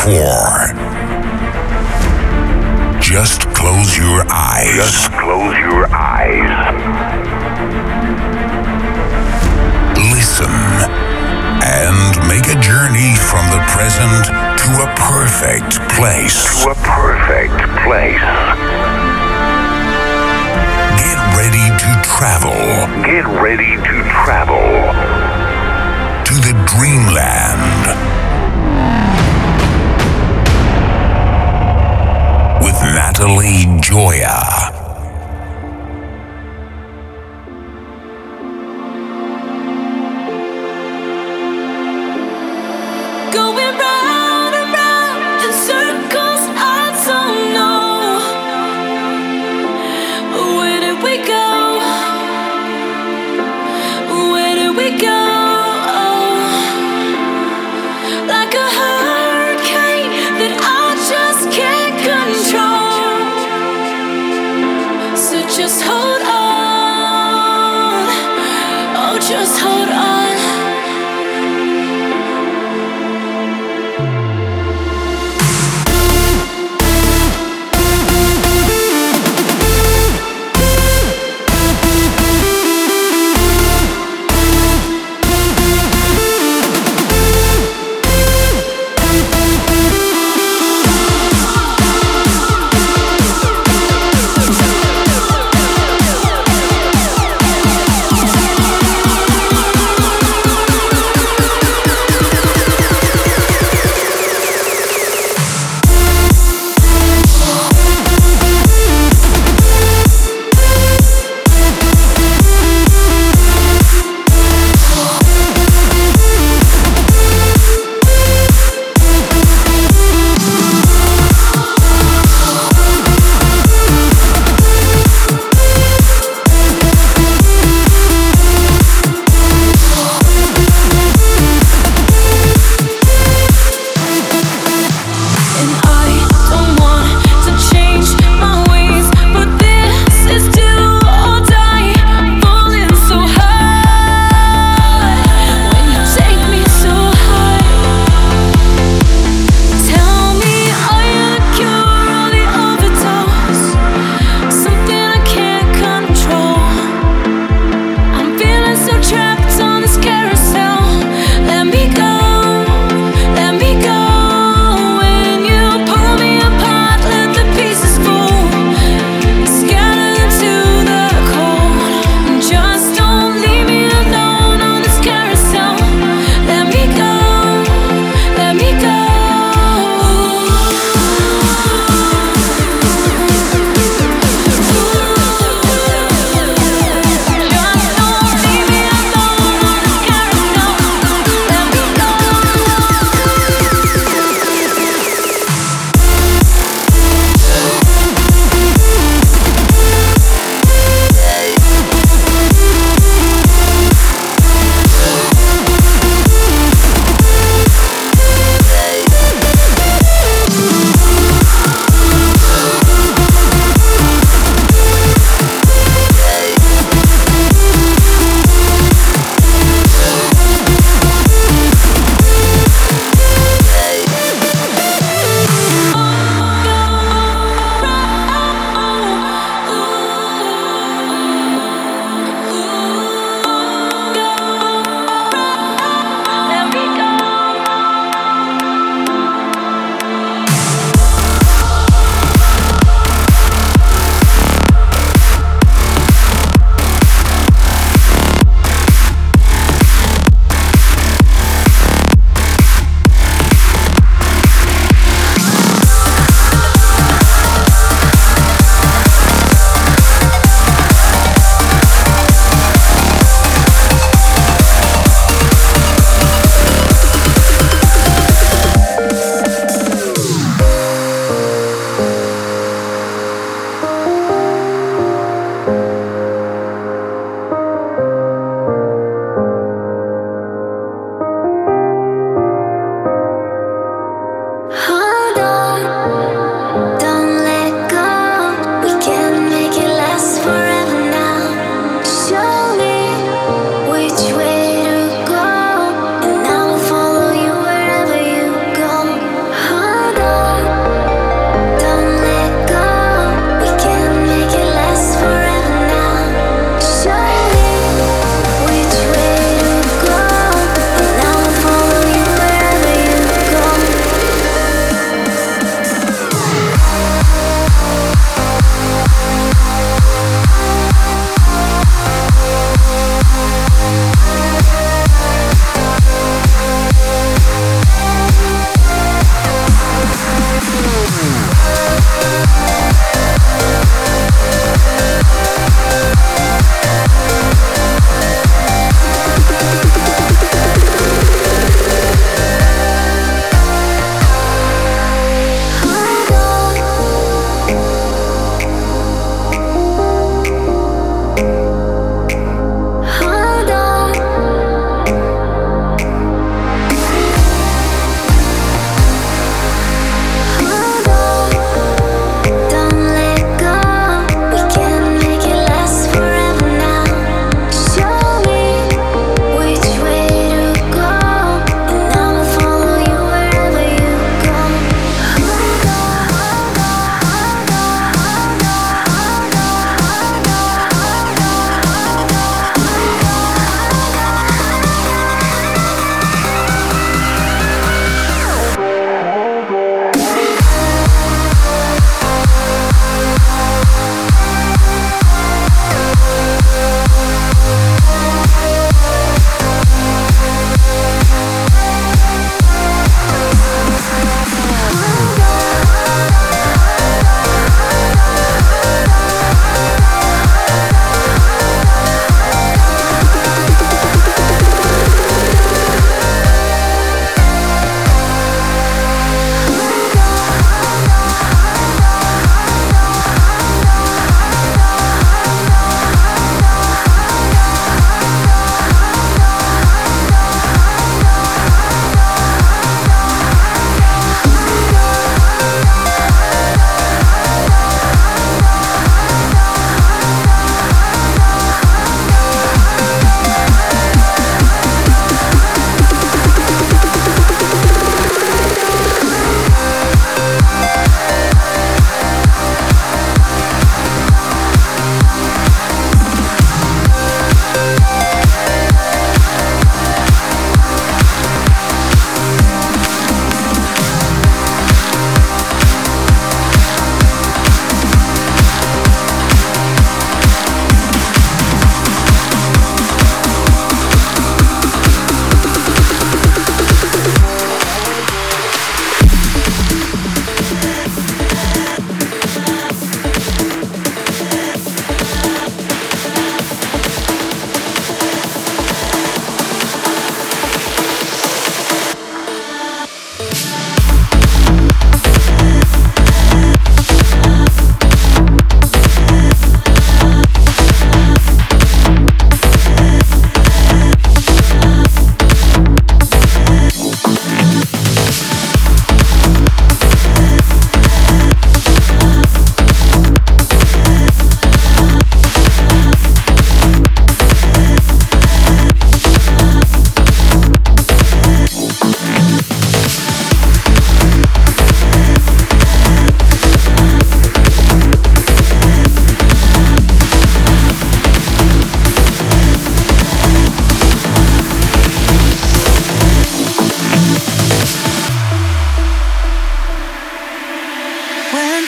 before. Just close your eyes. Just close your eyes. Listen and make a journey from the present to a perfect place. To a perfect place. Get ready to travel Get ready to travel to the dreamland Natalie Joya.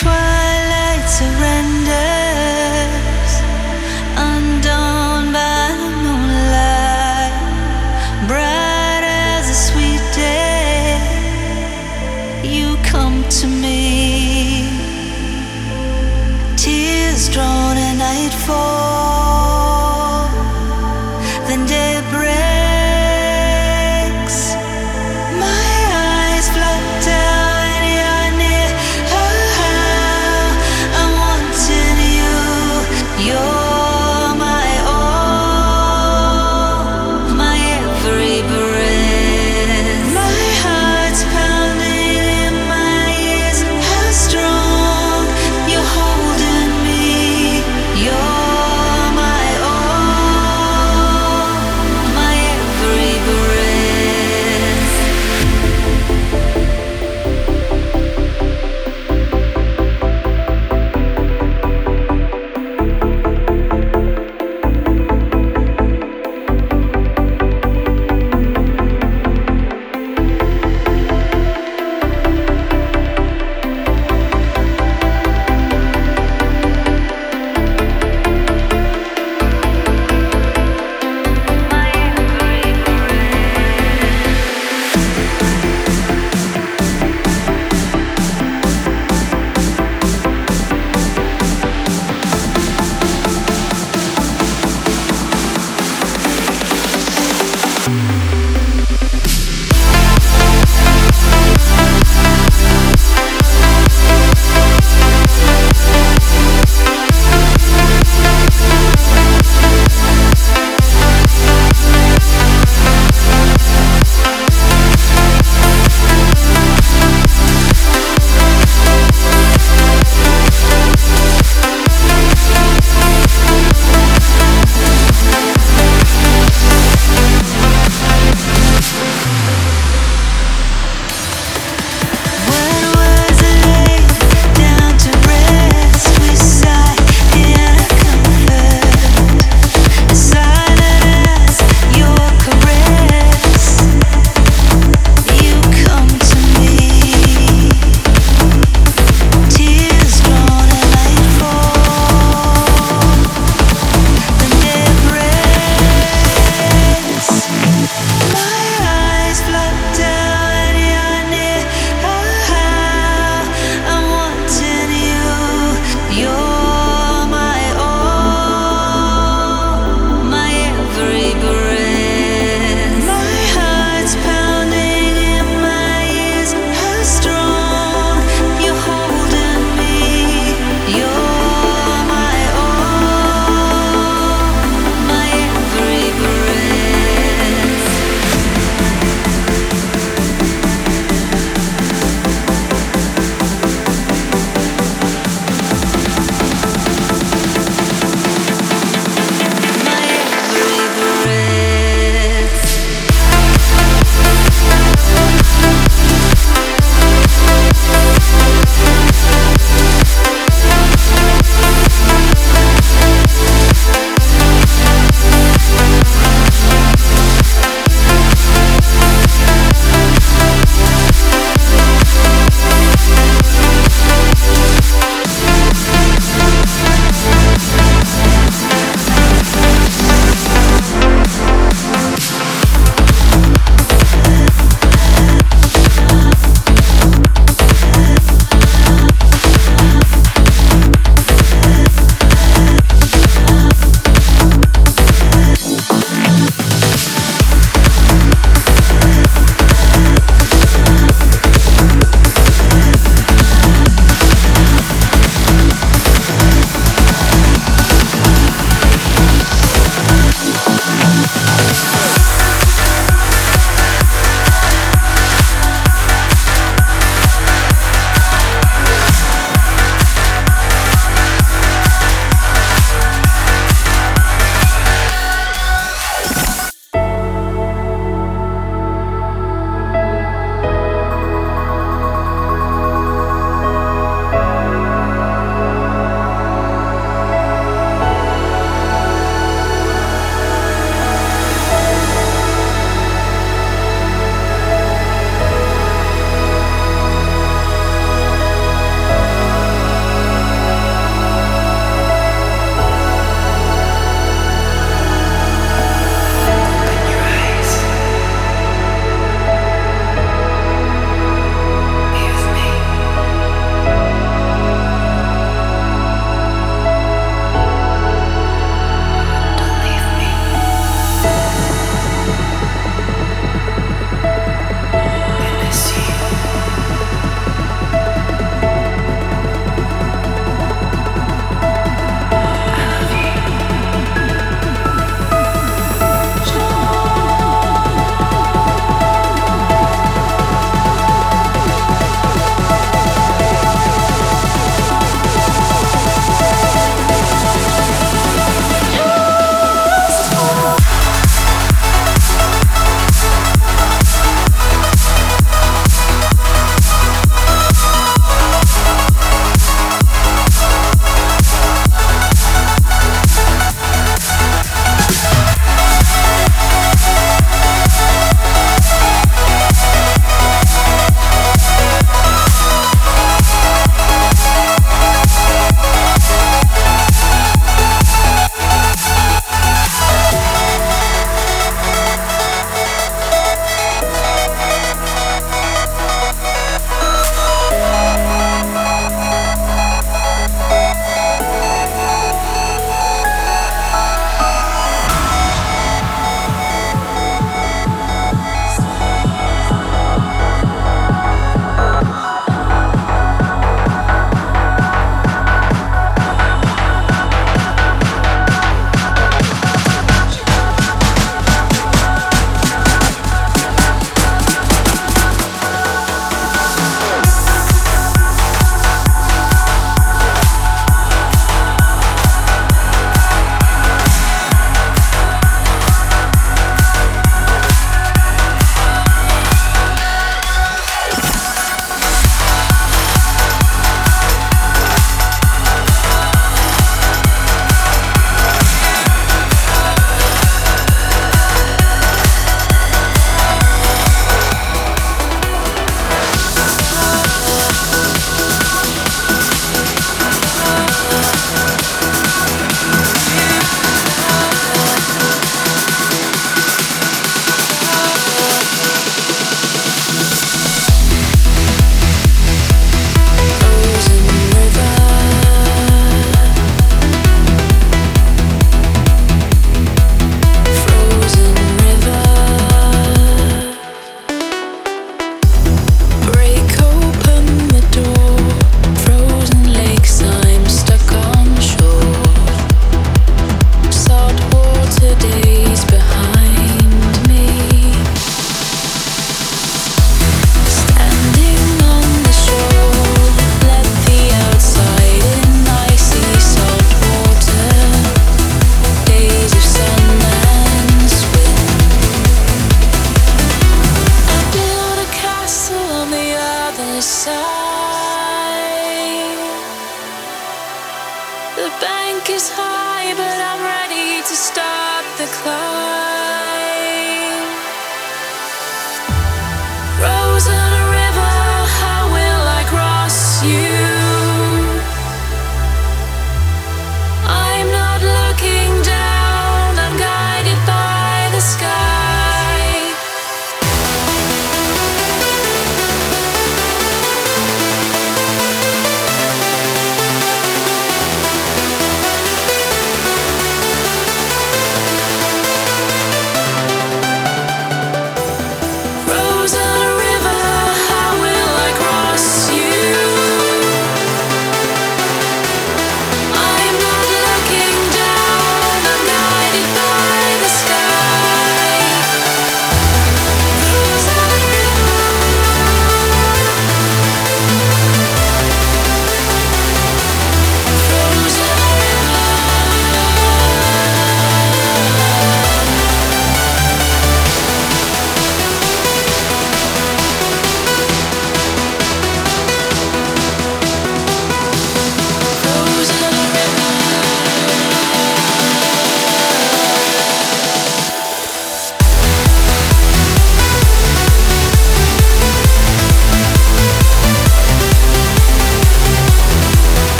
twilight surrender.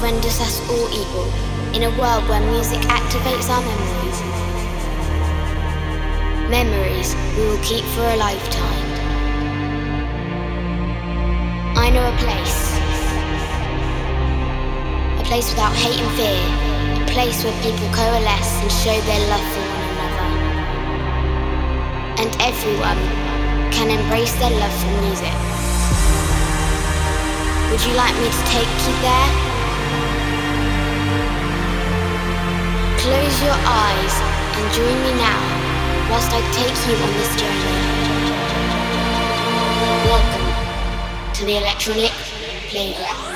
Renders us all equal in a world where music activates our memories. Memories we will keep for a lifetime. I know a place. A place without hate and fear. A place where people coalesce and show their love for one another. And everyone can embrace their love for music. Would you like me to take you there? Close your eyes and join me now whilst I take you on this journey. Welcome to the electronic playground.